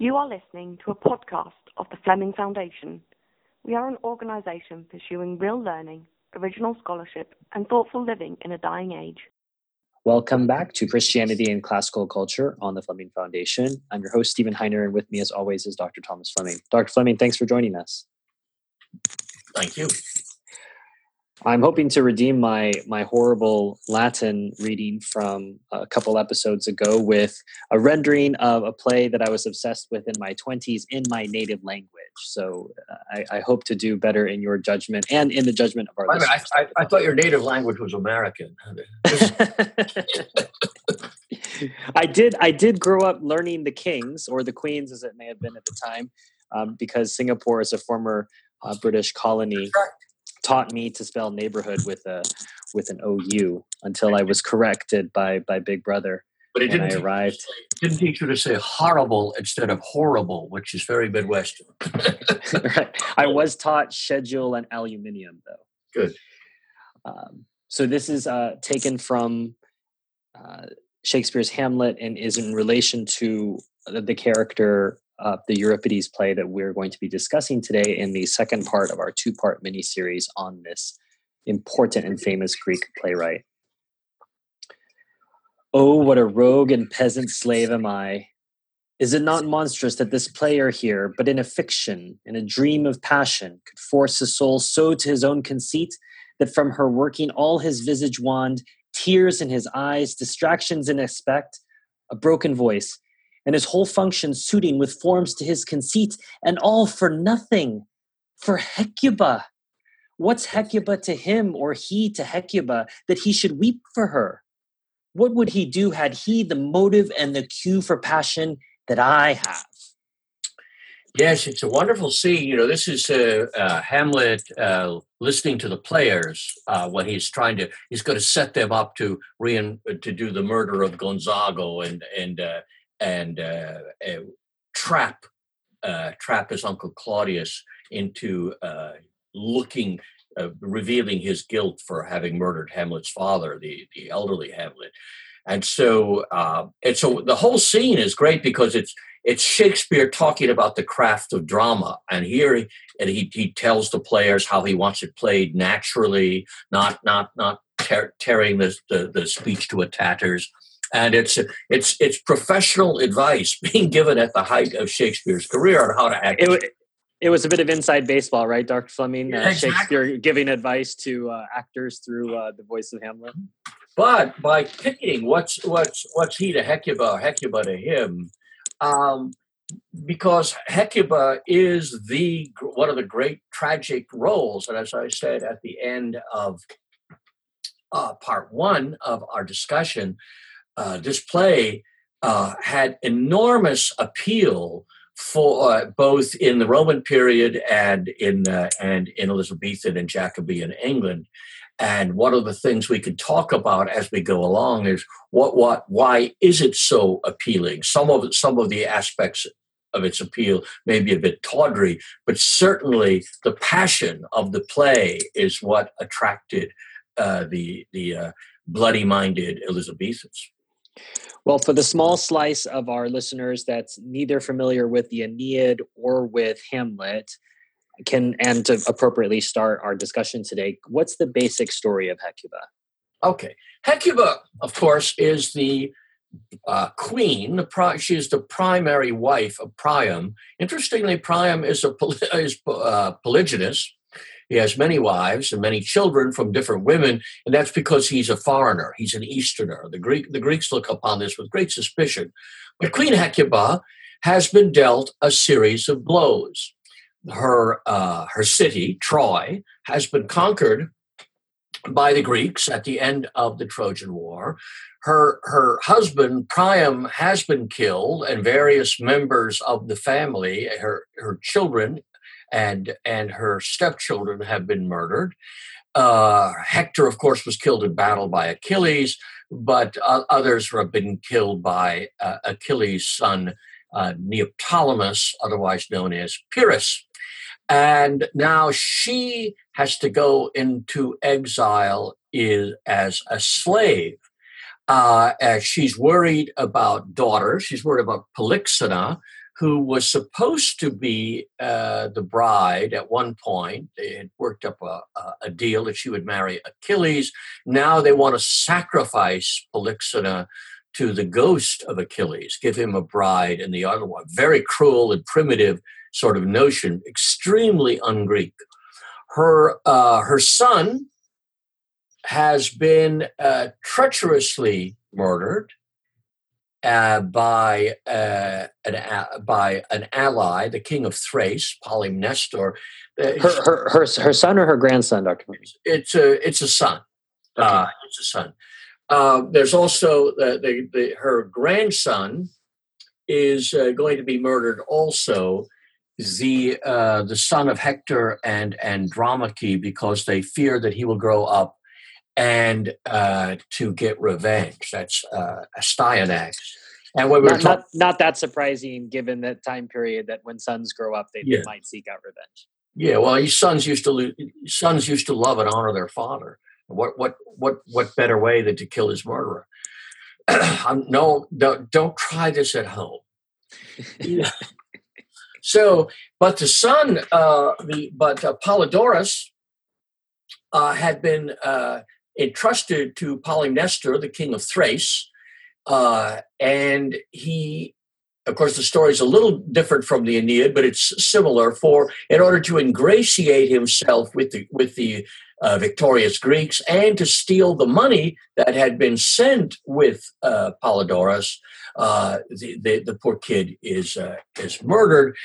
You are listening to a podcast of the Fleming Foundation. We are an organisation pursuing real learning, original scholarship, and thoughtful living in a dying age. Welcome back to Christianity and Classical Culture on the Fleming Foundation. I'm your host, Stephen Heiner, and with me, as always, is Dr. Thomas Fleming. Dr. Fleming, thanks for joining us. Thank you. I'm hoping to redeem my my horrible Latin reading from a couple episodes ago with a rendering of a play that I was obsessed with in my 20s in my native language. So uh, I, I hope to do better in your judgment and in the judgment of our I, I, I, I thought your native language was American. I did. I did grow up learning the kings or the queens, as it may have been at the time, um, because Singapore is a former uh, British colony taught me to spell neighborhood with a with an OU until I was corrected by by Big Brother. But it didn't, I arrived. Say, didn't teach you to say horrible instead of horrible, which is very Midwestern. right. I was taught schedule and aluminium, though. Good. Um, so this is uh, taken from uh, Shakespeare's Hamlet and is in relation to the character uh, the Euripides play that we're going to be discussing today in the second part of our two part mini series on this important and famous Greek playwright. Oh, what a rogue and peasant slave am I! Is it not monstrous that this player here, but in a fiction, in a dream of passion, could force a soul so to his own conceit that from her working all his visage wand, tears in his eyes, distractions in aspect, a broken voice, and his whole function suiting with forms to his conceit, and all for nothing, for Hecuba. What's Hecuba to him or he to Hecuba that he should weep for her? What would he do had he the motive and the cue for passion that I have? Yes, it's a wonderful scene. You know, this is uh, uh, Hamlet uh, listening to the players uh, when he's trying to. He's going to set them up to re- to do the murder of Gonzago and and uh, and uh, uh, trap uh, trap his uncle Claudius into looking, uh, revealing his guilt for having murdered Hamlet's father, the the elderly Hamlet. And so, uh, and so the whole scene is great because it's it's Shakespeare talking about the craft of drama, and here and he he tells the players how he wants it played naturally, not not not tearing the, the the speech to a tatters and it's it's it's professional advice being given at the height of Shakespeare's career on how to act. It, it was a bit of inside baseball, right, Dr. Fleming? Uh, exactly. Shakespeare giving advice to uh, actors through uh, the voice of Hamlet. But by picking what's what's what's he to Hecuba, Hecuba to him, um, because Hecuba is the one of the great tragic roles, and as I said at the end of uh, part one of our discussion, uh, this play uh, had enormous appeal for uh, both in the Roman period and in uh, and in Elizabethan and Jacobean England. And one of the things we could talk about as we go along is what what why is it so appealing? Some of some of the aspects of its appeal may be a bit tawdry, but certainly the passion of the play is what attracted uh, the the uh, bloody-minded Elizabethans. Well, for the small slice of our listeners that's neither familiar with the Aeneid or with Hamlet, can and to appropriately start our discussion today, what's the basic story of Hecuba? Okay, Hecuba, of course, is the uh, queen. The pri- she is the primary wife of Priam. Interestingly, Priam is a poly- is uh, polygynous, he has many wives and many children from different women, and that's because he's a foreigner. He's an Easterner. The Greek the Greeks look upon this with great suspicion. But Queen Hecuba has been dealt a series of blows. Her uh, her city Troy has been conquered by the Greeks at the end of the Trojan War. Her her husband Priam has been killed, and various members of the family, her her children, and and her stepchildren have been murdered. Uh, Hector, of course, was killed in battle by Achilles, but uh, others have been killed by uh, Achilles' son uh, Neoptolemus, otherwise known as Pyrrhus. And now she has to go into exile is, as a slave. Uh, as she's worried about daughters, she's worried about Polyxena, who was supposed to be uh, the bride at one point. They had worked up a, a, deal that she would marry Achilles. Now they want to sacrifice Polyxena to the ghost of Achilles, give him a bride and the other one. Very cruel and primitive sort of notion, extremely un-Greek. Her uh, her son has been uh, treacherously murdered uh, by uh, an uh, by an ally, the king of Thrace, Polymnestor. Uh, her, her, her, her son or her grandson, Doctor. It's a it's a son. Okay. Uh, it's a son. Uh, there's also the, the, her grandson is going to be murdered. Also, the the son of Hector and Andromache, because they fear that he will grow up and uh, to get revenge. That's uh, Astyanax. And when we not, not, not, that surprising, given that time period that when sons grow up, they, yeah. they might seek out revenge. Yeah, well, his sons used to lo- sons used to love and honor their father. What what what what better way than to kill his murderer? no, don't, don't try this at home. so, but the son, uh, the but uh, Polydorus uh, had been uh, entrusted to Polymnestor, the king of Thrace, uh, and he, of course, the story is a little different from the Aeneid, but it's similar. For in order to ingratiate himself with the with the uh, victorious Greeks and to steal the money that had been sent with uh, Polydorus, uh, the, the, the poor kid is uh, is murdered,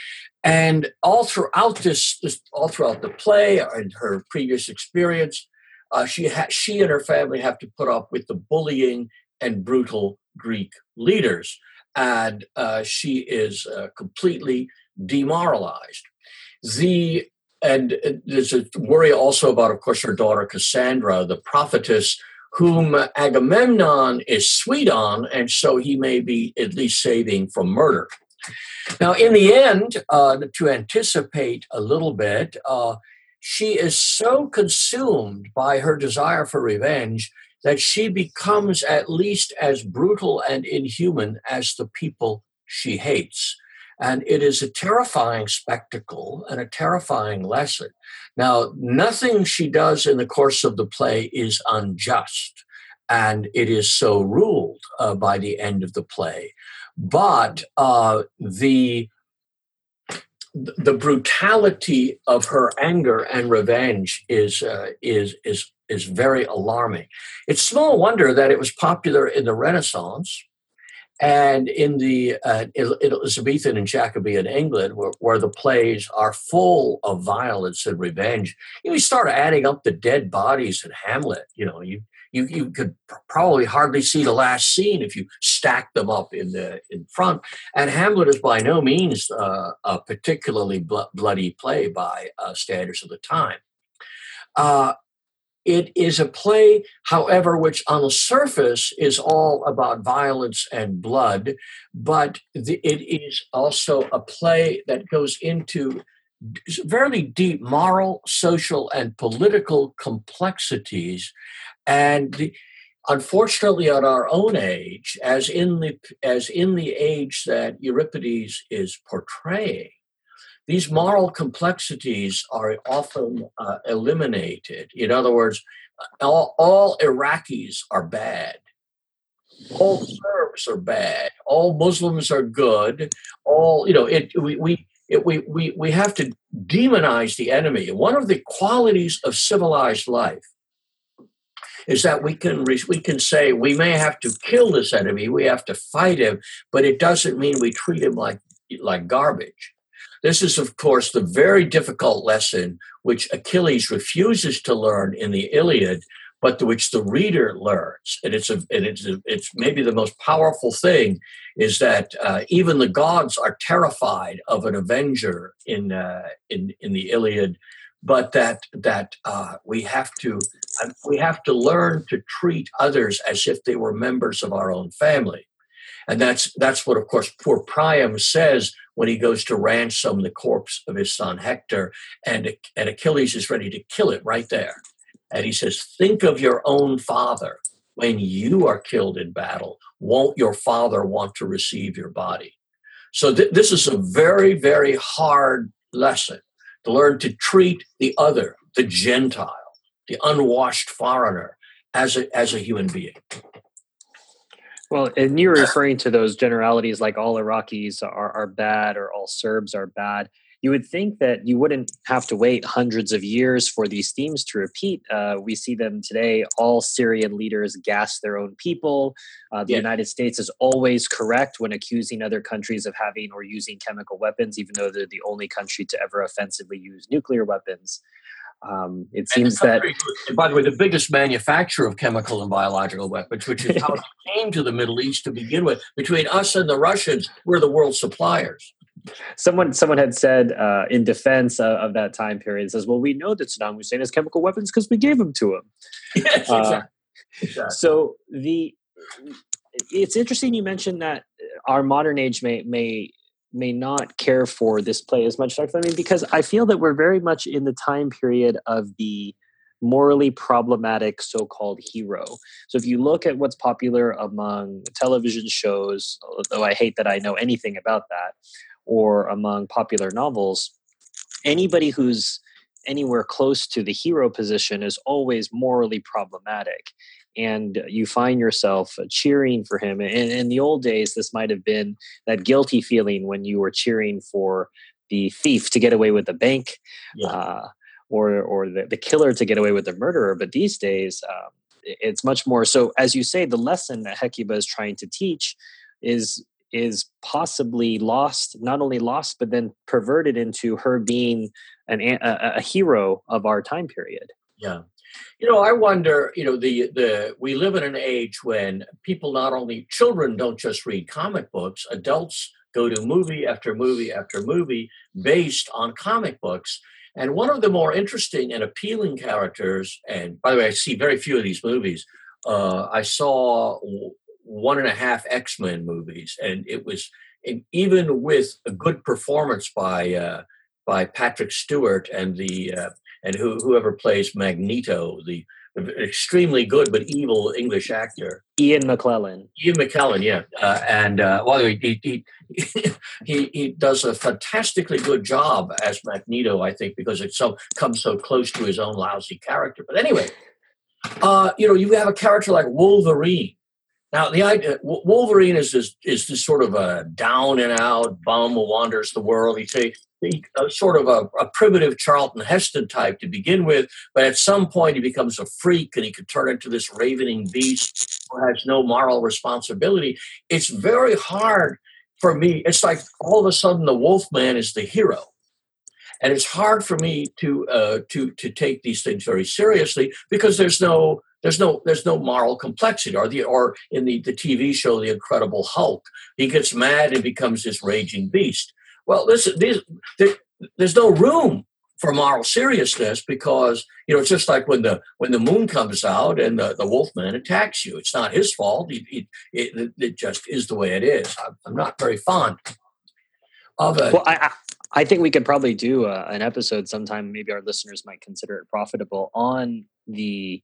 and all throughout this, this all throughout the play and her previous experience, uh, she ha- she and her family have to put up with the bullying and brutal Greek leaders, and uh, she is uh, completely demoralized. The and there's a worry also about, of course, her daughter Cassandra, the prophetess, whom Agamemnon is sweet on, and so he may be at least saving from murder. Now, in the end, uh, to anticipate a little bit, uh, she is so consumed by her desire for revenge that she becomes at least as brutal and inhuman as the people she hates. And it is a terrifying spectacle and a terrifying lesson. Now, nothing she does in the course of the play is unjust, and it is so ruled uh, by the end of the play. But uh, the the brutality of her anger and revenge is uh, is is is very alarming. It's small wonder that it was popular in the Renaissance and in the uh, Elizabethan and Jacobean England, where, where, the plays are full of violence and revenge. You, you start adding up the dead bodies in Hamlet. You know, you you, you could probably hardly see the last scene if you stack them up in the in front. And Hamlet is by no means uh, a particularly bl- bloody play by uh, standards of the time. Uh, it is a play, however, which on the surface is all about violence and blood, but the, it is also a play that goes into fairly deep moral, social, and political complexities and unfortunately, at our own age, as in the as in the age that Euripides is portraying, these moral complexities are often uh, eliminated. In other words, all, all Iraqis are bad. All Serbs are bad. All Muslims are good. All you know, it we we it, we, we, we have to demonize the enemy. One of the qualities of civilized life is that we can we can say we may have to kill this enemy, we have to fight him, but it doesn't mean we treat him like like garbage. This is, of course, the very difficult lesson which Achilles refuses to learn in the Iliad, but which the reader learns. And it's a, and it's a, it's maybe the most powerful thing is that uh, even the gods are terrified of an avenger in uh, in in the Iliad but that that uh, we have to uh, we have to learn to treat others as if they were members of our own family, and that's that's what of course poor Priam says when he goes to ransom the corpse of his son Hector, and and Achilles is ready to kill it right there, and he says, "Think of your own father." When you are killed in battle, won't your father want to receive your body? So th- this is a very, very hard lesson to learn to treat the other, the Gentile, the unwashed foreigner, as a, as a human being. Well, and you're referring to those generalities like all Iraqis are, are bad or all Serbs are bad. You would think that you wouldn't have to wait hundreds of years for these themes to repeat. Uh, we see them today. All Syrian leaders gas their own people. Uh, the yeah. United States is always correct when accusing other countries of having or using chemical weapons, even though they're the only country to ever offensively use nuclear weapons. Um, it seems that. By the way, the biggest manufacturer of chemical and biological weapons, which is how it came to the Middle East to begin with, between us and the Russians, we're the world suppliers. Someone, someone had said uh, in defense of, of, that time period, says, "Well, we know that Saddam Hussein has chemical weapons because we gave them to him." Yes, uh, exactly. exactly. So the it's interesting you mentioned that our modern age may may may not care for this play as much. I mean, because I feel that we're very much in the time period of the morally problematic so-called hero. So if you look at what's popular among television shows, although I hate that I know anything about that, or among popular novels, anybody who's anywhere close to the hero position is always morally problematic and you find yourself cheering for him. And in the old days, this might have been that guilty feeling when you were cheering for the thief to get away with the bank, yeah. uh, or or the, the killer to get away with the murderer. But these days, um, it's much more. So, as you say, the lesson that Hecuba is trying to teach is is possibly lost, not only lost, but then perverted into her being an, a, a hero of our time period. Yeah. You know, I wonder, you know, the the we live in an age when people not only children don't just read comic books, adults go to movie after movie after movie based on comic books. And one of the more interesting and appealing characters, and by the way, I see very few of these movies. Uh, I saw one and a half X Men movies, and it was and even with a good performance by uh, by Patrick Stewart and the uh, and who, whoever plays Magneto, the extremely good but evil English actor, Ian McKellen. Ian McKellen, yeah, uh, and uh, well, he, he he he does a fantastically good job as Magneto, I think, because it so comes so close to his own lousy character. But anyway, uh, you know, you have a character like Wolverine. Now, the idea Wolverine is this, is this sort of a down and out bum who wanders the world. He a, sort of a, a, primitive Charlton Heston type to begin with, but at some point he becomes a freak and he could turn into this ravening beast who has no moral responsibility. It's very hard for me. It's like all of a sudden the Wolfman is the hero. And it's hard for me to uh, to to take these things very seriously because there's no there's no there's no moral complexity or the or in the, the TV show The Incredible Hulk he gets mad and becomes this raging beast well, listen, these, there, there's no room for moral seriousness because you know it's just like when the when the moon comes out and the, the wolfman attacks you. It's not his fault. It, it, it just is the way it is. I'm, not very fond of it. Well, I, I think we could probably do a, an episode sometime. Maybe our listeners might consider it profitable on the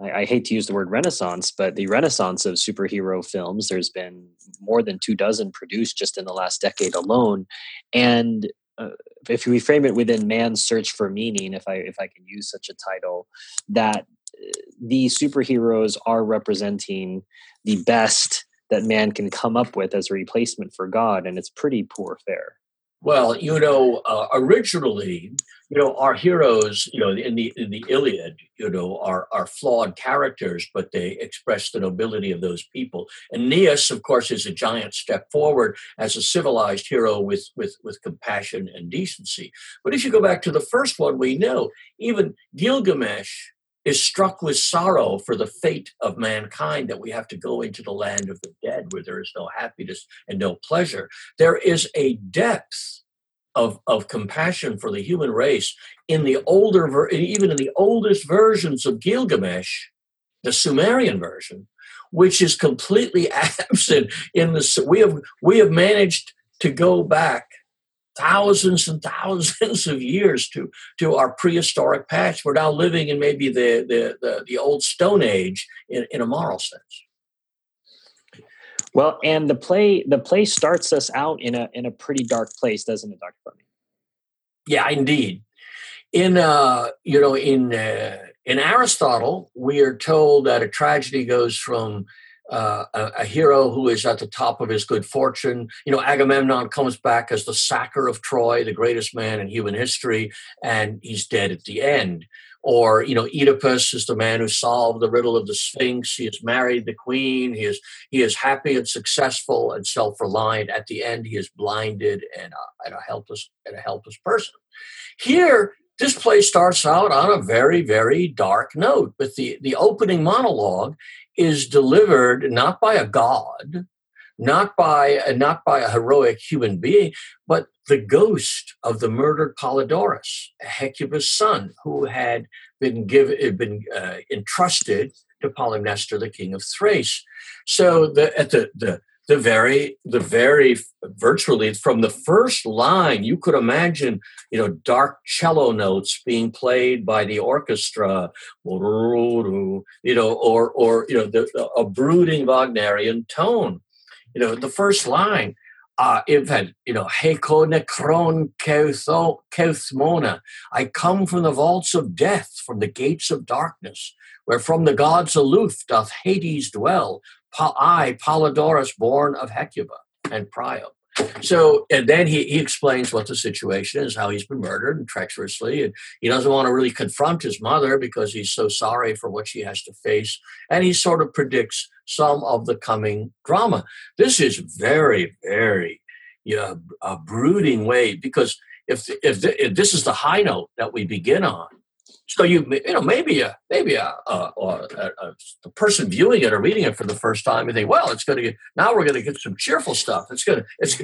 I, I, hate to use the word renaissance, but the renaissance of superhero films, there's been more than two dozen produced just in the last decade alone. And uh, if we frame it within man's search for meaning, if I if I can use such a title, that uh, the superheroes are representing the best that man can come up with as a replacement for God, and it's pretty poor fare. Well, you know, uh, originally, you know, our heroes, you know, in the in the Iliad, you know, are are flawed characters, but they express the nobility of those people. Aeneas, of course, is a giant step forward as a civilized hero with with with compassion and decency. But if you go back to the first one, we know even Gilgamesh is struck with sorrow for the fate of mankind that we have to go into the land of the dead where there is no happiness and no pleasure. There is a depth of, of compassion for the human race in the older, even in the oldest versions of Gilgamesh, the Sumerian version, which is completely absent in the. We have we have managed to go back thousands and thousands of years to to our prehistoric past. We're now living in maybe the the the, the old Stone Age in, in a moral sense. Well, and the play the play starts us out in a in a pretty dark place, doesn't it, Doctor Fleming? Yeah, indeed. In uh, you know, in uh, in Aristotle, we are told that a tragedy goes from uh, a, a, hero who is at the top of his good fortune. You know, Agamemnon comes back as the sacker of Troy, the greatest man in human history, and he's dead at the end. Or, you know, Oedipus is the man who solved the riddle of the Sphinx. He has married the queen. He is he is happy and successful and self-reliant. At the end, he is blinded and a, and a helpless and a helpless person. Here, this play starts out on a very, very dark note. But the, the opening monologue is delivered not by a god, not by not by a heroic human being, but the ghost of the murdered Polydorus, Hecuba's son, who had been given been uh, entrusted to Polymnestor, the king of Thrace. So the at the the the very the very virtually from the first line you could imagine you know dark cello notes being played by the orchestra you know or or you know the, a brooding wagnerian tone you know the first line uh, fact, you know, Heko Necron. I come from the vaults of death, from the gates of darkness, where from the gods aloof doth Hades dwell. I, Polydorus, born of Hecuba and Priam. So, and then he, he explains what the situation is, how he's been murdered and treacherously, and he doesn't want to really confront his mother because he's so sorry for what she has to face, and he sort of predicts some of the coming drama. This is very, very yeah, a brooding way because if if, if this is the high note that we begin on, so you you know maybe a maybe a, a, a, a, person viewing it or reading it for the first time you think, well, it's going to get now we're going to get some cheerful stuff. It's going to it's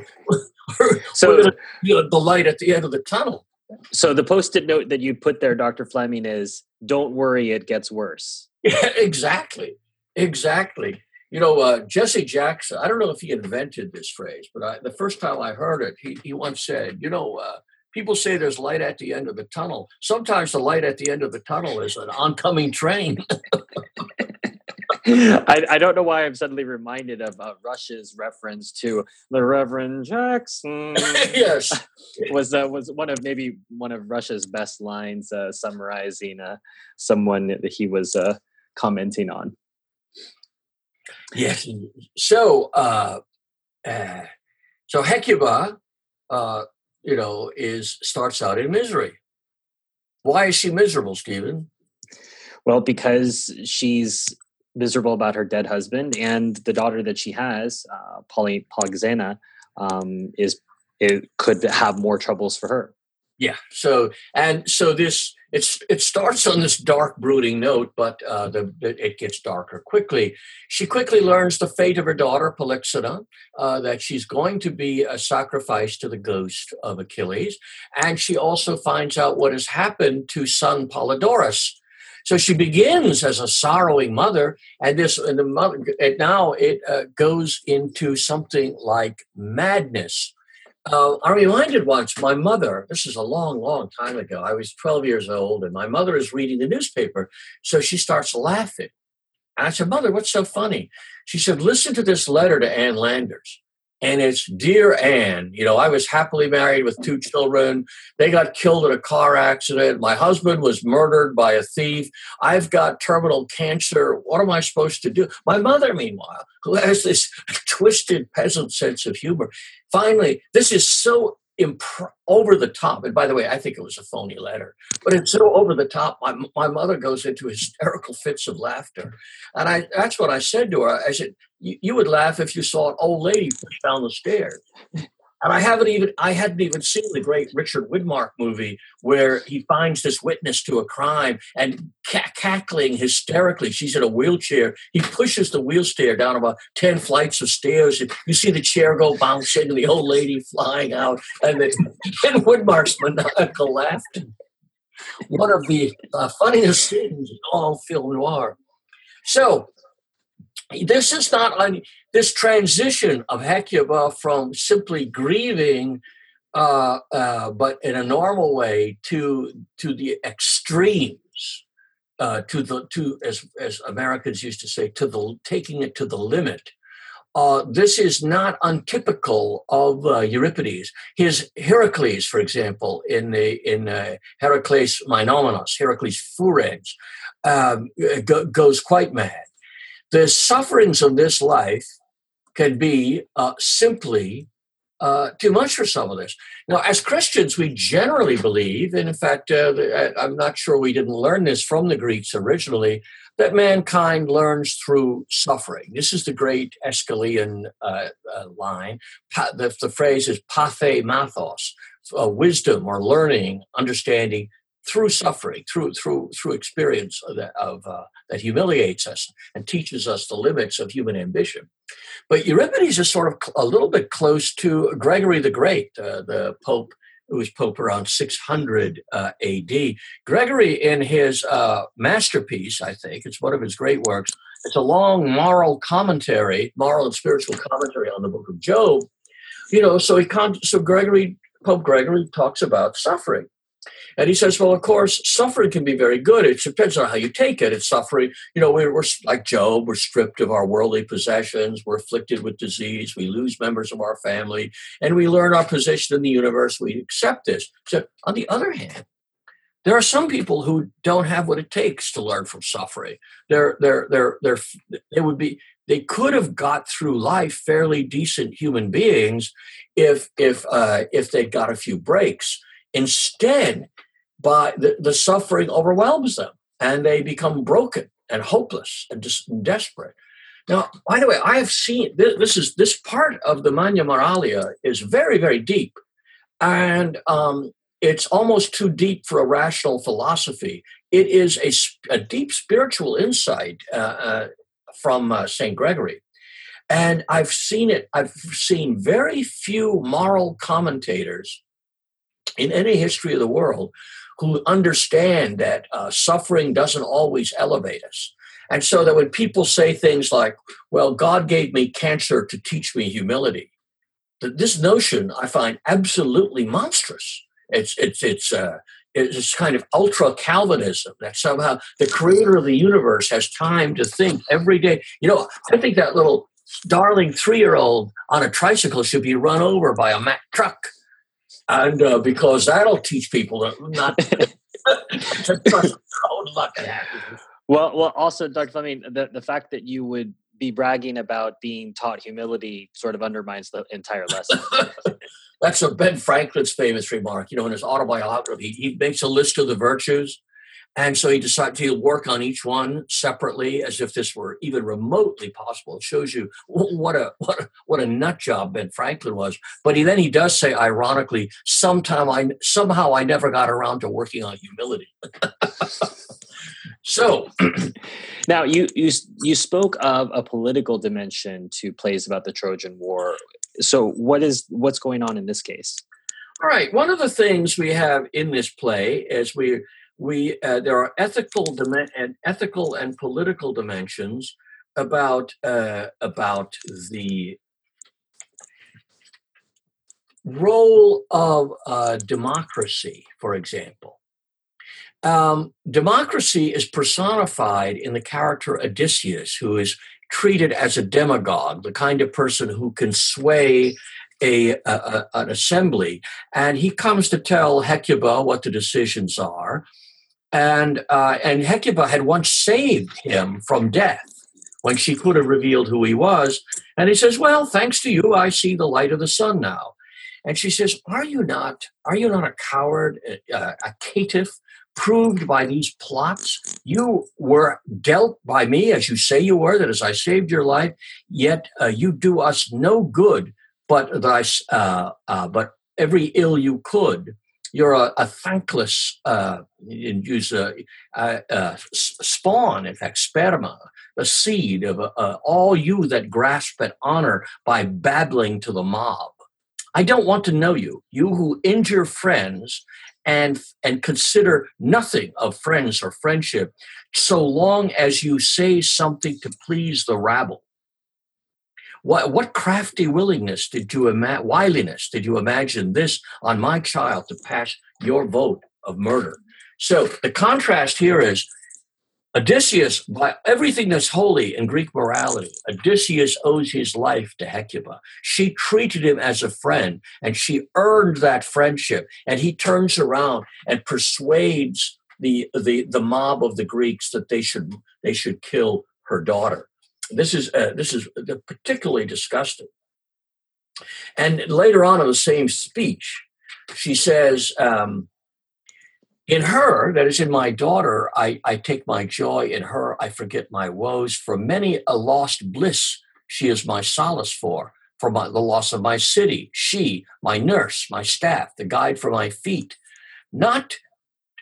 so gonna, you know, the light at the end of the tunnel. So the post-it note that you put there, Doctor Fleming, is "Don't worry, it gets worse." Yeah, exactly, exactly. You know, uh, Jesse Jackson. I don't know if he invented this phrase, but I, the first time I heard it, he, he once said, "You know." Uh, people say there's light at the end of the tunnel. Sometimes the light at the end of the tunnel is an oncoming train. I, I, don't know why I'm suddenly reminded of uh, Rush's reference to the Reverend Jackson. yes, was uh, was one of maybe one of Rush's best lines uh, summarizing uh, someone that he was uh, commenting on. Yes. So, uh, so Hecuba you know, is starts out in misery. Why is she miserable, Stephen? Well, because she's miserable about her dead husband and the daughter that she has, uh, Poly um, is it could have more troubles for her. Yeah. So and so this it's it starts on this dark, brooding note, but uh, the, it gets darker quickly. She quickly learns the fate of her daughter Polyxena, uh, that she's going to be a sacrifice to the ghost of Achilles, and she also finds out what has happened to son Polydorus. So she begins as a sorrowing mother, and this and the mother. And now it uh, goes into something like madness uh, I'm reminded once my mother, this is a long, long time ago, I was 12 years old, and my mother is reading the newspaper. So she starts laughing. And I said, Mother, what's so funny? She said, Listen to this letter to Ann Landers and it's dear Ann. You know, I was happily married with two children. They got killed in a car accident. My husband was murdered by a thief. I've got terminal cancer. What am I supposed to do? My mother, meanwhile, who has this twisted peasant sense of humor, finally, this is so imp- over the top. And by the way, I think it was a phony letter, but it's so over the top. My, my mother goes into hysterical fits of laughter. And I, that's what I said to her. I said, you would laugh if you saw an old lady push down the stairs. And I haven't even I hadn't even seen the great Richard Widmark movie where he finds this witness to a crime and cackling hysterically. She's in a wheelchair. He pushes the wheelchair down about ten flights of stairs, and you see the chair go bouncing, and the old lady flying out, and, the, and Widmark's maniacal laughter. One of the uh, funniest scenes in all film noir. So this is not un- this transition of Hecuba from simply grieving, uh, uh, but in a normal way, to to the extremes, uh, to the to as as Americans used to say, to the taking it to the limit, uh, this is not untypical of uh, Euripides. His Heracles, for example, in the in uh, Heracles Mainomenos, Heracles Phurenes, um, go, goes quite mad. The sufferings of this life can be uh, simply uh, too much for some of this. Now, as Christians, we generally believe, and in fact, uh, I'm not sure we didn't learn this from the Greeks originally, that mankind learns through suffering. This is the great Aeschylean uh, uh, line. Pa- the, the, phrase is pathei mathos, uh, wisdom or learning, understanding through suffering, through through through experience of, that, of uh, that humiliates us and teaches us the limits of human ambition. But Euripides is sort of a little bit close to Gregory the Great, uh, the Pope who was Pope around 600 uh, AD. Gregory, in his uh, masterpiece, I think it's one of his great works. It's a long moral commentary, moral and spiritual commentary on the Book of Job. You know, so he con- so Gregory Pope Gregory talks about suffering and he says, well, of course, suffering can be very good. It depends on how you take it. It's suffering. You know, we're, we're like Job, we're stripped of our worldly possessions, we're afflicted with disease, we lose members of our family, and we learn our position in the universe. We accept this. Except on the other hand, there are some people who don't have what it takes to learn from suffering. They're, they're, they're, they're, they would be, they could have got through life fairly decent human beings if, if, uh, if they'd got a few breaks. Instead, by the, the suffering overwhelms them and they become broken and hopeless and just desperate. Now, by the way, I have seen this, this is this part of the Magna Moralia is very, very deep, and um, it's almost too deep for a rational philosophy. It is a, a deep spiritual insight uh, uh, from uh, Saint Gregory, and I've seen it. I've seen very few moral commentators in any history of the world who understand that uh, suffering doesn't always elevate us. And so that when people say things like, well, God gave me cancer to teach me humility, that this notion I find absolutely monstrous. It's, it's, it's, uh, it's kind of ultra Calvinism that somehow the creator of the universe has time to think every day. You know, I think that little darling three year old on a tricycle should be run over by a Mack truck and uh, because that'll teach people to not to trust own luck and happiness. Well, well, also, Dr. Fleming, the, the fact that you would be bragging about being taught humility sort of undermines the entire lesson. That's a Ben Franklin's famous remark. You know, in his autobiography, he, he makes a list of the virtues and so he decided to work on each one separately as if this were even remotely possible. It shows you what a what a, what a nut job Ben Franklin was. But he then he does say, ironically, sometime I somehow I never got around to working on humility. so now you you you spoke of a political dimension to plays about the Trojan War. So what is what's going on in this case? All right. One of the things we have in this play is we we uh, there are ethical and ethical and political dimensions about uh, about the role of uh, democracy, for example. Um, democracy is personified in the character Odysseus, who is treated as a demagogue, the kind of person who can sway a, a, an assembly. And he comes to tell Hecuba what the decisions are and uh, and Hecuba had once saved him from death when she could have revealed who he was. And he says, "Well, thanks to you, I see the light of the sun now." And she says, "Are you not? Are you not a coward, a, a caitiff?" Proved by these plots, you were dealt by me as you say you were. That as I saved your life, yet uh, you do us no good, but thy, uh, uh, but every ill you could you're a, a thankless, uh, use a, a, a, spawn, in fact, sperma, a seed of uh, all you that grasp at honor by babbling to the mob. I don't want to know you, you who injure friends and and consider nothing of friends or friendship, so long as you say something to please the rabble. What, what crafty willingness did you imagine, wiliness did you imagine this on my child to pass your vote of murder? So the contrast here is Odysseus, by everything that's holy in Greek morality, Odysseus owes his life to Hecuba. She treated him as a friend and she earned that friendship. And he turns around and persuades the, the, the mob of the Greeks that they should, they should kill her daughter. This is, uh, this is particularly disgusting. And later on in the same speech, she says, um, in her, that is in my daughter, I, I take my joy. In her, I forget my woes. For many a lost bliss, she is my solace for. For my, the loss of my city, she, my nurse, my staff, the guide for my feet. Not,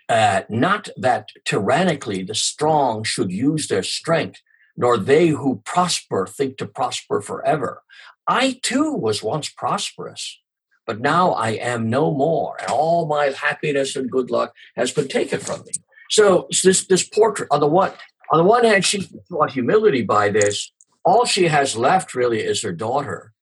uh, not that tyrannically the strong should use their strength, nor they who prosper think to prosper forever. I too was once prosperous but now I am no more, and all my happiness and good luck has been taken from me. So this this portrait on the one on the one hand, she taught humility by this. All she has left really is her daughter.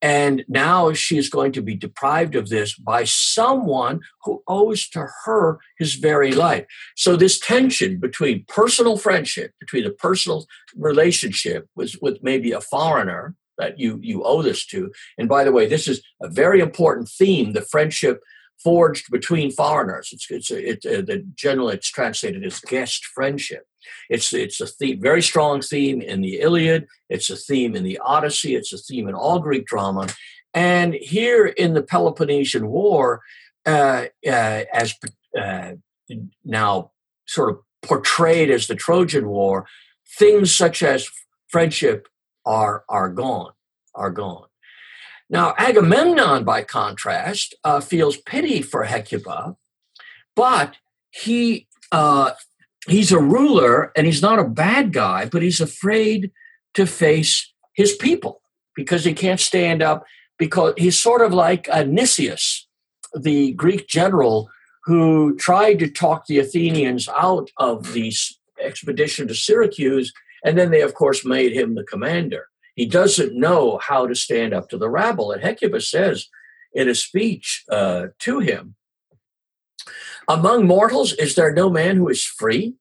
And now she is going to be deprived of this by someone who owes to her his very life. So, this tension between personal friendship, between a personal relationship with, with maybe a foreigner, that you you owe this to. And by the way, this is a very important theme: the friendship forged between foreigners. It's it's it, uh, the generally it's translated as guest friendship. It's it's a theme, very strong theme in the Iliad. It's a theme in the Odyssey. It's a theme in all Greek drama, and here in the Peloponnesian War, uh, uh, as uh, now sort of portrayed as the Trojan War, things such as friendship are, are gone, are gone. Now, Agamemnon, by contrast, uh, feels pity for Hecuba, but he uh, he's a ruler and he's not a bad guy, but he's afraid to face his people because he can't stand up because he's sort of like Nicias, the Greek general who tried to talk the Athenians out of the expedition to Syracuse and then they, of course, made him the commander. He doesn't know how to stand up to the rabble. And Hecuba says in a speech uh, to him Among mortals, is there no man who is free?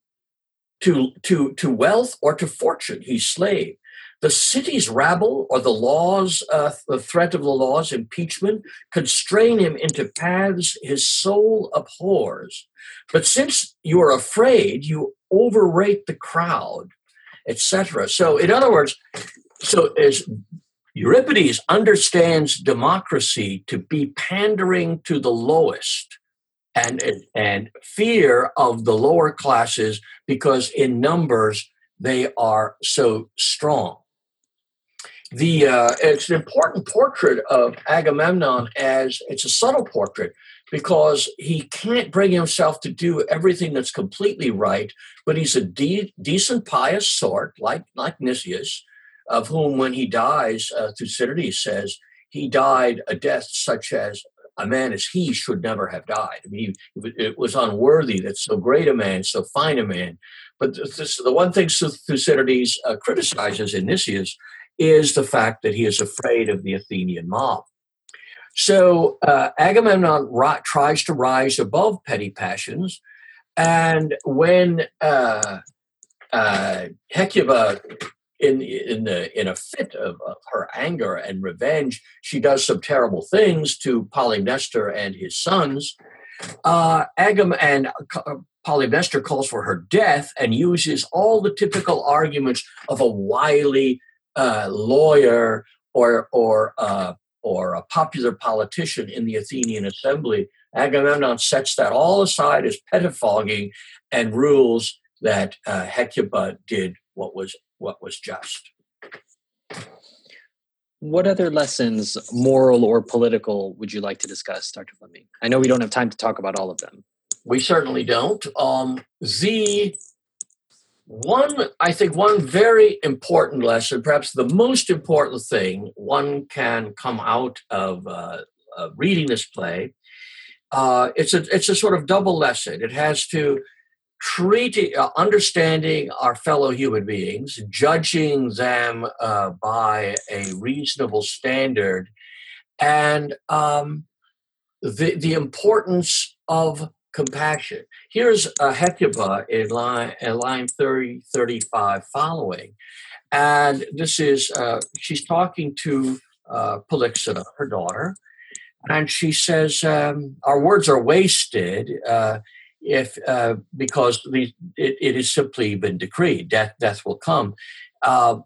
To, to, to wealth or to fortune, he's slave. The city's rabble or the laws, uh, the threat of the laws, impeachment, constrain him into paths his soul abhors. But since you are afraid, you overrate the crowd etc. So, in other words, so as Euripides understands democracy to be pandering to the lowest and, and fear of the lower classes because in numbers they are so strong. The uh, it's an important portrait of Agamemnon as it's a subtle portrait because he can't bring himself to do everything that's completely right, but he's a de- decent, pious sort, like like Nicias, of whom, when he dies, uh, Thucydides says he died a death such as a man as he should never have died. I mean, it was unworthy that so great a man, so fine a man. But the one thing Thucydides uh, criticizes in Nicias is the fact that he is afraid of the Athenian mob. So uh, Agamemnon ri- tries to rise above petty passions, and when uh, uh, Hecuba, in in the in a fit of, of, her anger and revenge, she does some terrible things to Polymnestor and his sons. Uh, Agam and uh, Polymnestor calls for her death and uses all the typical arguments of a wily uh, lawyer or or uh, or a popular politician in the Athenian assembly, Agamemnon sets that all aside as pettifogging and rules that uh, Hecuba did what was what was just. What other lessons, moral or political, would you like to discuss, Dr. Fleming? I know we don't have time to talk about all of them. We certainly don't. Um, the one, I think, one very important lesson, perhaps the most important thing one can come out of uh, uh, reading this play, uh, it's a it's a sort of double lesson. It has to treat uh, understanding our fellow human beings, judging them uh, by a reasonable standard, and um, the the importance of compassion. Here's uh, Hecuba in line, in line 30, 35 following. And this is, uh, she's talking to uh, Polyxena, her daughter, and she says, um, Our words are wasted. Uh, if uh, because the, it, it has simply been decreed death death will come. Uh,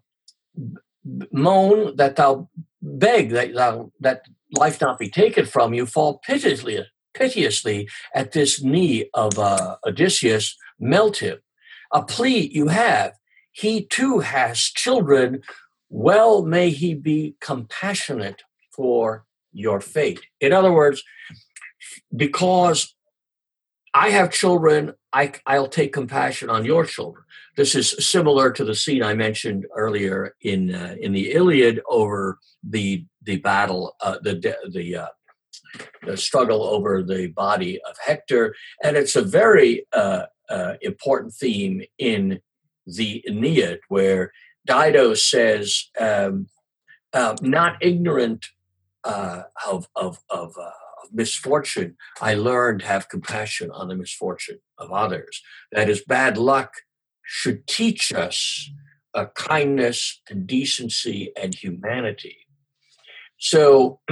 moan that thou beg that thou, that life not be taken from you fall piteously piteously at this knee of uh, Odysseus melt him. A plea you have he too has children. Well may he be compassionate for your fate. In other words because I have children, I, I'll take compassion on your children. This is similar to the scene I mentioned earlier in uh, in the Iliad over the the battle, uh, the the uh, the struggle over the body of Hector, and it's a very uh, uh, important theme in the Aeneid, where Dido says, um, uh, "Not ignorant of of of." Misfortune, I learned to have compassion on the misfortune of others. That is, bad luck should teach us a kindness and decency and humanity. So,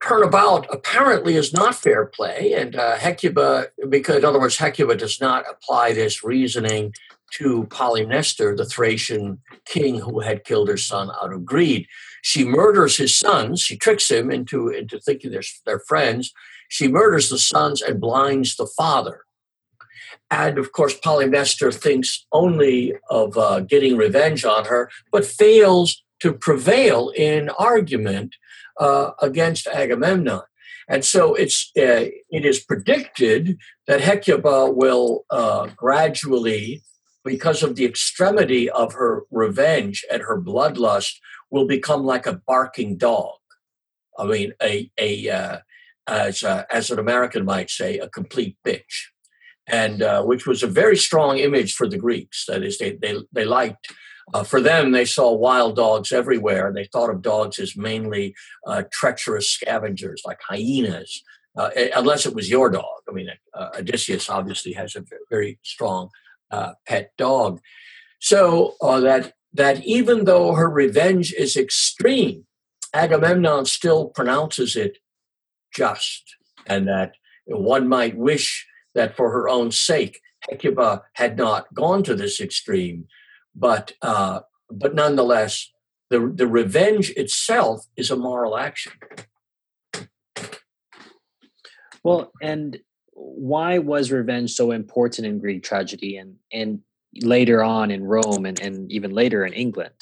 turnabout apparently is not fair play, and uh, Hecuba, because in other words, Hecuba does not apply this reasoning to Polymnestor, the Thracian king who had killed her son out of greed. She murders his sons. She tricks him into, into thinking they're, they're friends. She murders the sons and blinds the father. And of course, Polymnestor thinks only of uh, getting revenge on her, but fails to prevail in argument uh, against Agamemnon. And so it's uh, it is predicted that Hecuba will uh, gradually because of the extremity of her revenge and her bloodlust, will become like a barking dog. I mean, a, a uh, as, uh, as an American might say, a complete bitch. And uh, which was a very strong image for the Greeks. That is, they, they, they liked, uh, for them, they saw wild dogs everywhere. They thought of dogs as mainly uh, treacherous scavengers like hyenas, unless it was your dog. I mean, Odysseus obviously has a very strong uh, pet dog. So uh, that that even though her revenge is extreme, Agamemnon still pronounces it just, and that one might wish that for her own sake, Hecuba had not gone to this extreme, but uh, but nonetheless, the the revenge itself is a moral action. Well, and why was revenge so important in Greek tragedy and and later on in Rome and, and even later in England?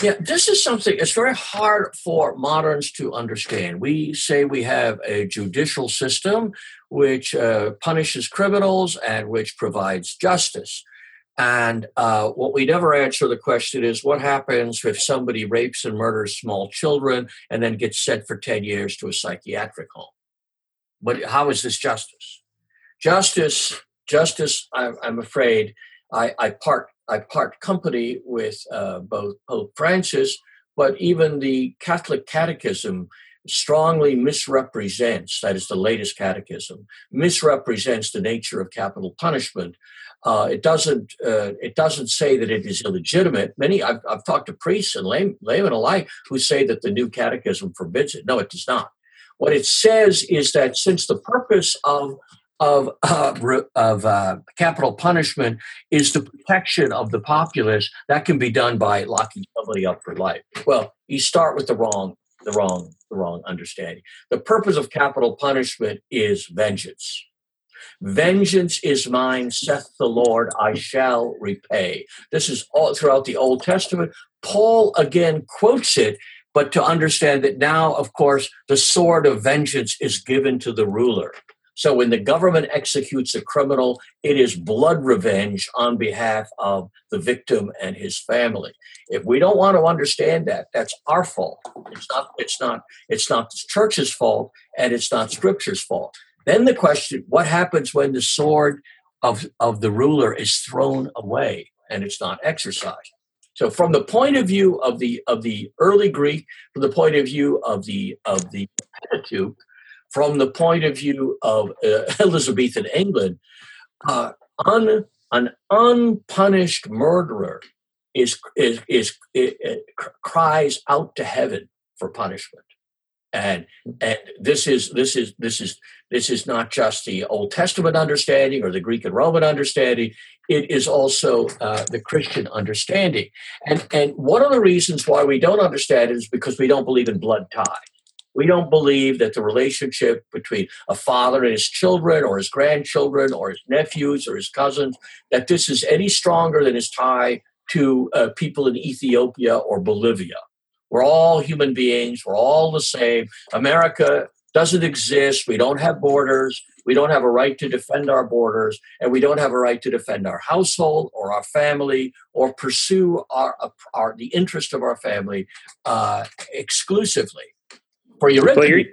Yeah, this is something it's very hard for moderns to understand. We say we have a judicial system which uh, punishes criminals and which provides justice. And uh, what we never answer the question is what happens if somebody rapes and murders small children and then gets sent for 10 years to a psychiatric home? But how is this justice? Justice, justice. I, I'm afraid I, I part I part company with uh, both Pope Francis, but even the Catholic Catechism strongly misrepresents that is the latest catechism misrepresents the nature of capital punishment uh, it doesn't uh, it doesn't say that it is illegitimate many i've, I've talked to priests and lay, laymen alike who say that the new catechism forbids it no it does not what it says is that since the purpose of of, uh, of uh, capital punishment is the protection of the populace, that can be done by locking somebody up for life. Well, you start with the wrong, the wrong, the wrong understanding. The purpose of capital punishment is vengeance. Vengeance is mine, saith the Lord, I shall repay. This is all throughout the Old Testament. Paul again quotes it but to understand that now, of course, the sword of vengeance is given to the ruler. So when the government executes a criminal, it is blood revenge on behalf of the victim and his family. If we don't want to understand that, that's our fault. It's not it's not it's not the church's fault and it's not scripture's fault. Then the question, what happens when the sword of, of the ruler is thrown away and it's not exercised? So, from the point of view of the of the early Greek, from the point of view of the of the Pentateuch, from the point of view of uh, Elizabethan England, uh, un, an unpunished murderer is, is, is, is, cries out to heaven for punishment. And, and this is this is this is this is not just the Old Testament understanding or the Greek and Roman understanding. It is also uh, the Christian understanding. And and one of the reasons why we don't understand it is because we don't believe in blood ties. We don't believe that the relationship between a father and his children or his grandchildren or his nephews or his cousins, that this is any stronger than his tie to uh, people in Ethiopia or Bolivia. We're all human beings. We're all the same. America doesn't exist. We don't have borders. We don't have a right to defend our borders, and we don't have a right to defend our household or our family or pursue our, our the interest of our family uh, exclusively for your well, you're,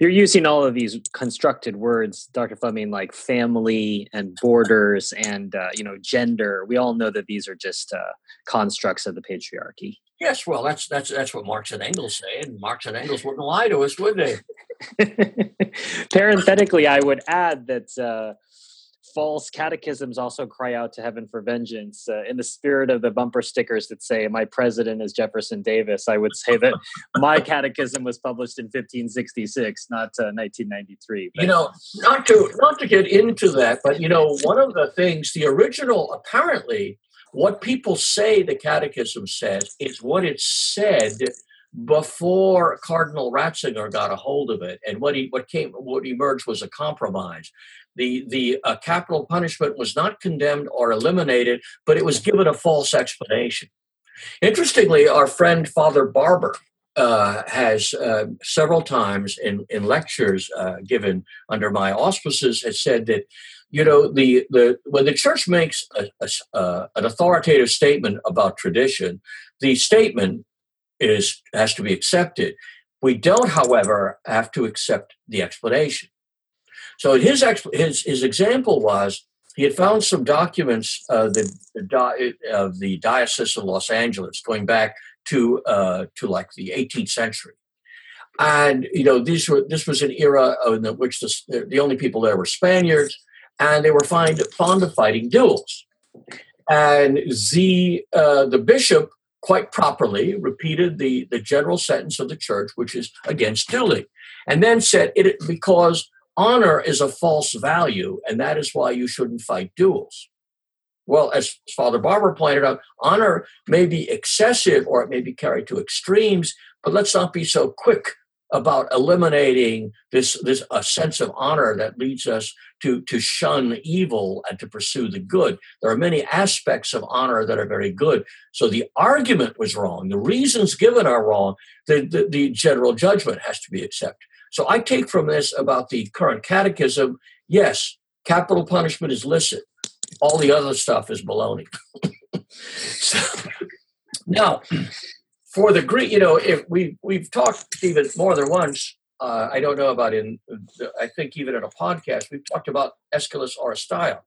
you're using all of these constructed words, Dr. Fleming, like family and borders and uh, you know gender. We all know that these are just uh, constructs of the patriarchy. Yes, well, that's that's that's what Marx and Engels say, and Marx and Engels wouldn't lie to us, would they? Parenthetically, I would add that uh, false catechisms also cry out to heaven for vengeance. Uh, in the spirit of the bumper stickers that say, My president is Jefferson Davis, I would say that my catechism was published in 1566, not uh, 1993. But. You know, not to, not to get into that, but you know, one of the things, the original, apparently, what people say the catechism says is what it said before Cardinal Ratzinger got a hold of it, and what he what came what emerged was a compromise the the uh, capital punishment was not condemned or eliminated, but it was given a false explanation. Interestingly, our friend Father Barber uh, has uh, several times in in lectures uh, given under my auspices has said that you know the the when the church makes a, a, uh, an authoritative statement about tradition, the statement is has to be accepted. We don't, however, have to accept the explanation. So his his his example was he had found some documents uh, the, the of the diocese of Los Angeles going back to uh, to like the 18th century, and you know these were this was an era in which the, the only people there were Spaniards, and they were find, fond of fighting duels, and the uh, the bishop quite properly repeated the the general sentence of the church, which is against dueling, and then said it because honor is a false value, and that is why you shouldn't fight duels. Well, as Father Barber pointed out, honor may be excessive or it may be carried to extremes, but let's not be so quick about eliminating this, this a sense of honor that leads us to, to shun evil and to pursue the good. There are many aspects of honor that are very good. So the argument was wrong. The reasons given are wrong. The, the, the general judgment has to be accepted. So I take from this about the current catechism yes, capital punishment is licit. All the other stuff is baloney. so, now, for the Greek, you know, if we we've talked even more than once. Uh, I don't know about in. I think even in a podcast we've talked about Aeschylus Oresteia,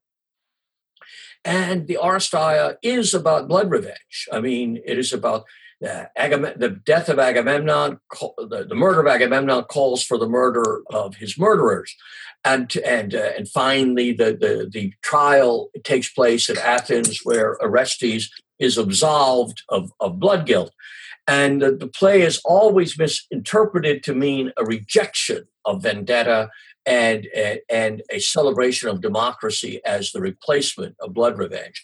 and the Oresteia is about blood revenge. I mean, it is about uh, Agam- the death of Agamemnon, the, the, murder of Agamemnon calls for the murder of his murderers, and and uh, and finally the, the the trial takes place at Athens, where Orestes is absolved of, of blood guilt, and the, the play is always misinterpreted to mean a rejection of vendetta and, and and a celebration of democracy as the replacement of blood revenge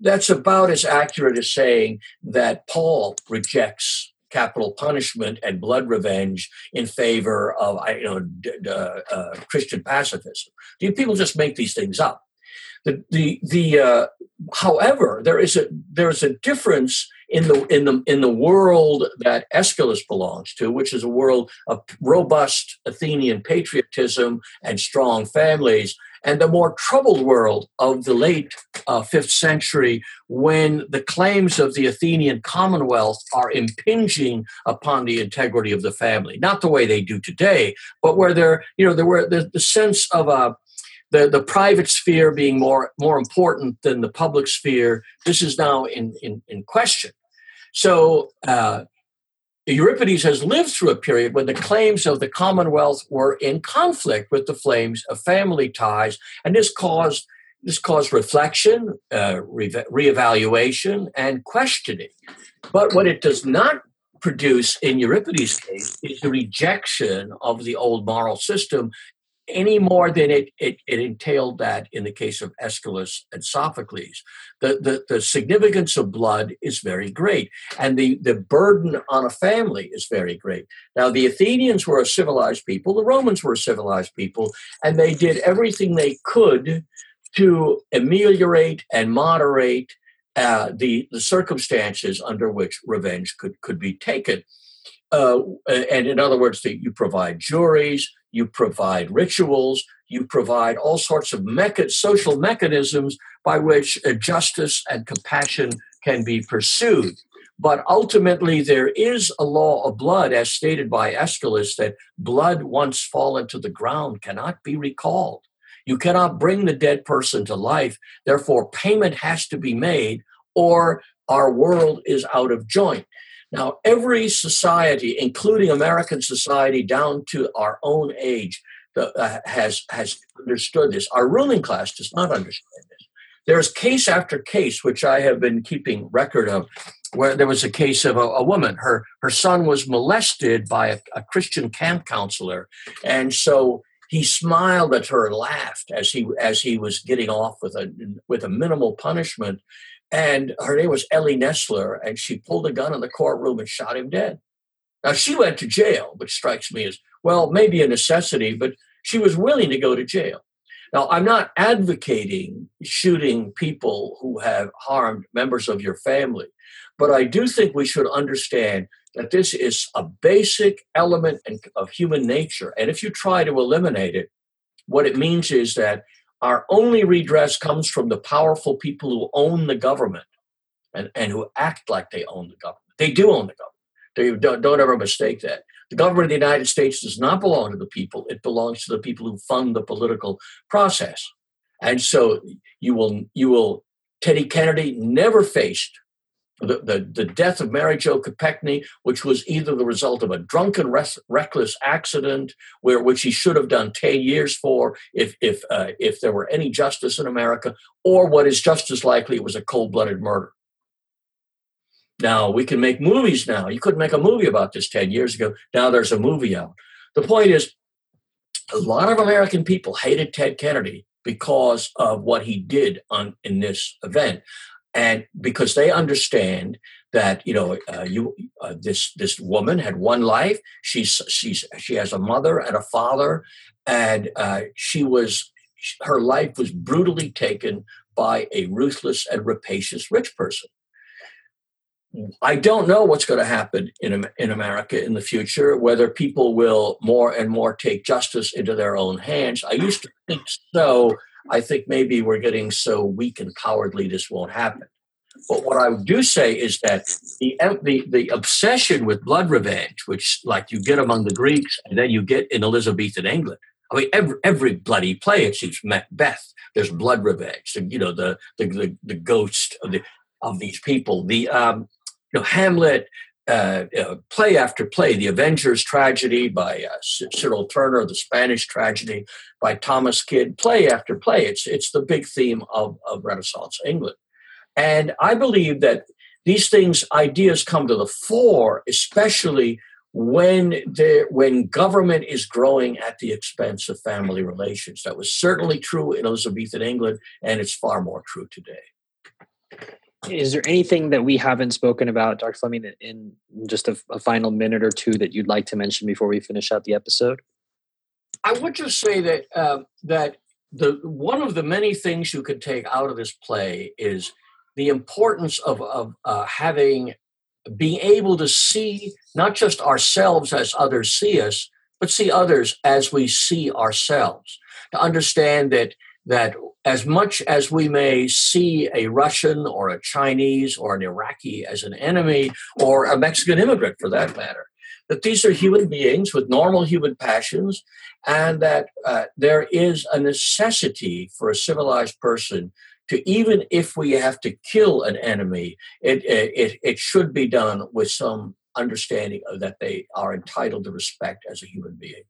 that's about as accurate as saying that Paul rejects capital punishment and blood revenge in favor of you know d- d- uh, Christian pacifism. Do people just make these things up. The the the uh, however there is a there is a difference in the in the in the world that Aeschylus belongs to, which is a world of robust Athenian patriotism and strong families, and the more troubled world of the late uh, fifth century when the claims of the Athenian Commonwealth are impinging upon the integrity of the family. Not the way they do today, but where there, you know, there were the, the sense of a uh, the, the private sphere being more more important than the public sphere. This is now in in, in question. So uh, Euripides has lived through a period when the claims of the Commonwealth were in conflict with the flames of family ties, and this caused this caused reflection, uh, re- reevaluation, and questioning. But what it does not produce in Euripides' case is the rejection of the old moral system any more than it, it, it, entailed that in the case of Aeschylus and Sophocles. The, the, the significance of blood is very great, and the, the burden on a family is very great. Now, the Athenians were a civilized people, the Romans were a civilized people, and they did everything they could to ameliorate and moderate uh, the, the circumstances under which revenge could, could be taken. Uh, and in other words, that you provide juries, you provide rituals, you provide all sorts of mecha- social mechanisms by which uh, justice and compassion can be pursued. But ultimately, there is a law of blood, as stated by Aeschylus, that blood once fallen to the ground cannot be recalled. You cannot bring the dead person to life. Therefore, payment has to be made, or our world is out of joint. Now, every society, including American society down to our own age, uh, has, has understood this. Our ruling class does not understand this. There's case after case, which I have been keeping record of, where there was a case of a, a woman. Her, her son was molested by a, a Christian camp counselor. And so he smiled at her and laughed as he as he was getting off with a with a minimal punishment and her name was Ellie Nesler, and she pulled a gun in the courtroom and shot him dead. Now, she went to jail, which strikes me as, well, maybe a necessity, but she was willing to go to jail. Now, I'm not advocating shooting people who have harmed members of your family, but I do think we should understand that this is a basic element of human nature. And if you try to eliminate it, what it means is that our only redress comes from the powerful people who own the government and, and who act like they own the government. They do own the government. They don't, don't ever mistake that. The government of the United States does not belong to the people. It belongs to the people who fund the political process. And so you will you will Teddy Kennedy never faced the, the, the, death of Mary Jo Kopechne, which was either the result of a drunken, res- reckless accident, where which he should have done ten years for, if if uh, if there were any justice in America, or what is just as likely, it was a cold-blooded murder. Now we can make movies. Now you couldn't make a movie about this ten years ago. Now there's a movie out. The point is, a lot of American people hated Ted Kennedy because of what he did on in this event and because they understand that you know uh, you uh, this this woman had one life she's she's she has a mother and a father and uh, she was her life was brutally taken by a ruthless and rapacious rich person I don't know what's going to happen in in America in the future. Whether people will more and more take justice into their own hands. I used to think so I think maybe we're getting so weak and cowardly this won't happen. But what I do say is that the, the, the obsession with blood revenge, which like you get among the Greeks and then you get in Elizabethan England. I mean, every, every bloody play it seems Macbeth. There's blood revenge. You know, the the the, the ghost of the of these people. The um, you know Hamlet, uh, uh, play after play, The Revenger's Tragedy by uh, Cyril Tourneur, The Spanish Tragedy by Thomas Kyd, play after play. It's, it's the big theme of, of Renaissance England. And I believe that these things, ideas come to the fore, especially when there, when government is growing at the expense of family relations. That was certainly true in Elizabethan England, and it's far more true today is there anything that we haven't spoken about, Dr. Fleming, in just a, a, final minute or two that you'd like to mention before we finish out the episode? I would just say that uh, that the one of the many things you could take out of this play is the importance of of uh, having being able to see not just ourselves as others see us, but see others as we see ourselves. To understand that that as much as we may see a Russian or a Chinese or an Iraqi as an enemy, or a Mexican immigrant for that matter, that these are human beings with normal human passions, and that uh, there is a necessity for a civilized person to, even if we have to kill an enemy, it, it, it should be done with some understanding that they are entitled to respect as a human being.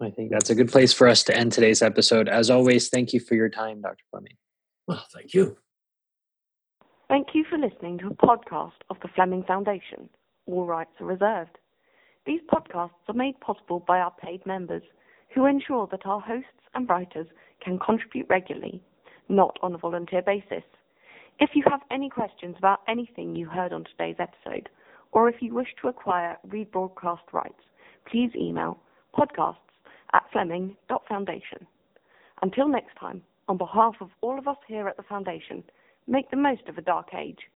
I think that's a good place for us to end today's episode. As always, thank you for your time, Dr. Fleming. Well, thank you. Thank you for listening to a podcast of the Fleming Foundation. All rights are reserved. These podcasts are made possible by our paid members who ensure that our hosts and writers can contribute regularly, not on a volunteer basis. If you have any questions about anything you heard on today's episode, or if you wish to acquire rebroadcast rights, please email podcasts at fleming.foundation. Until next time, on behalf of all of us here at the Foundation, make the most of a dark age.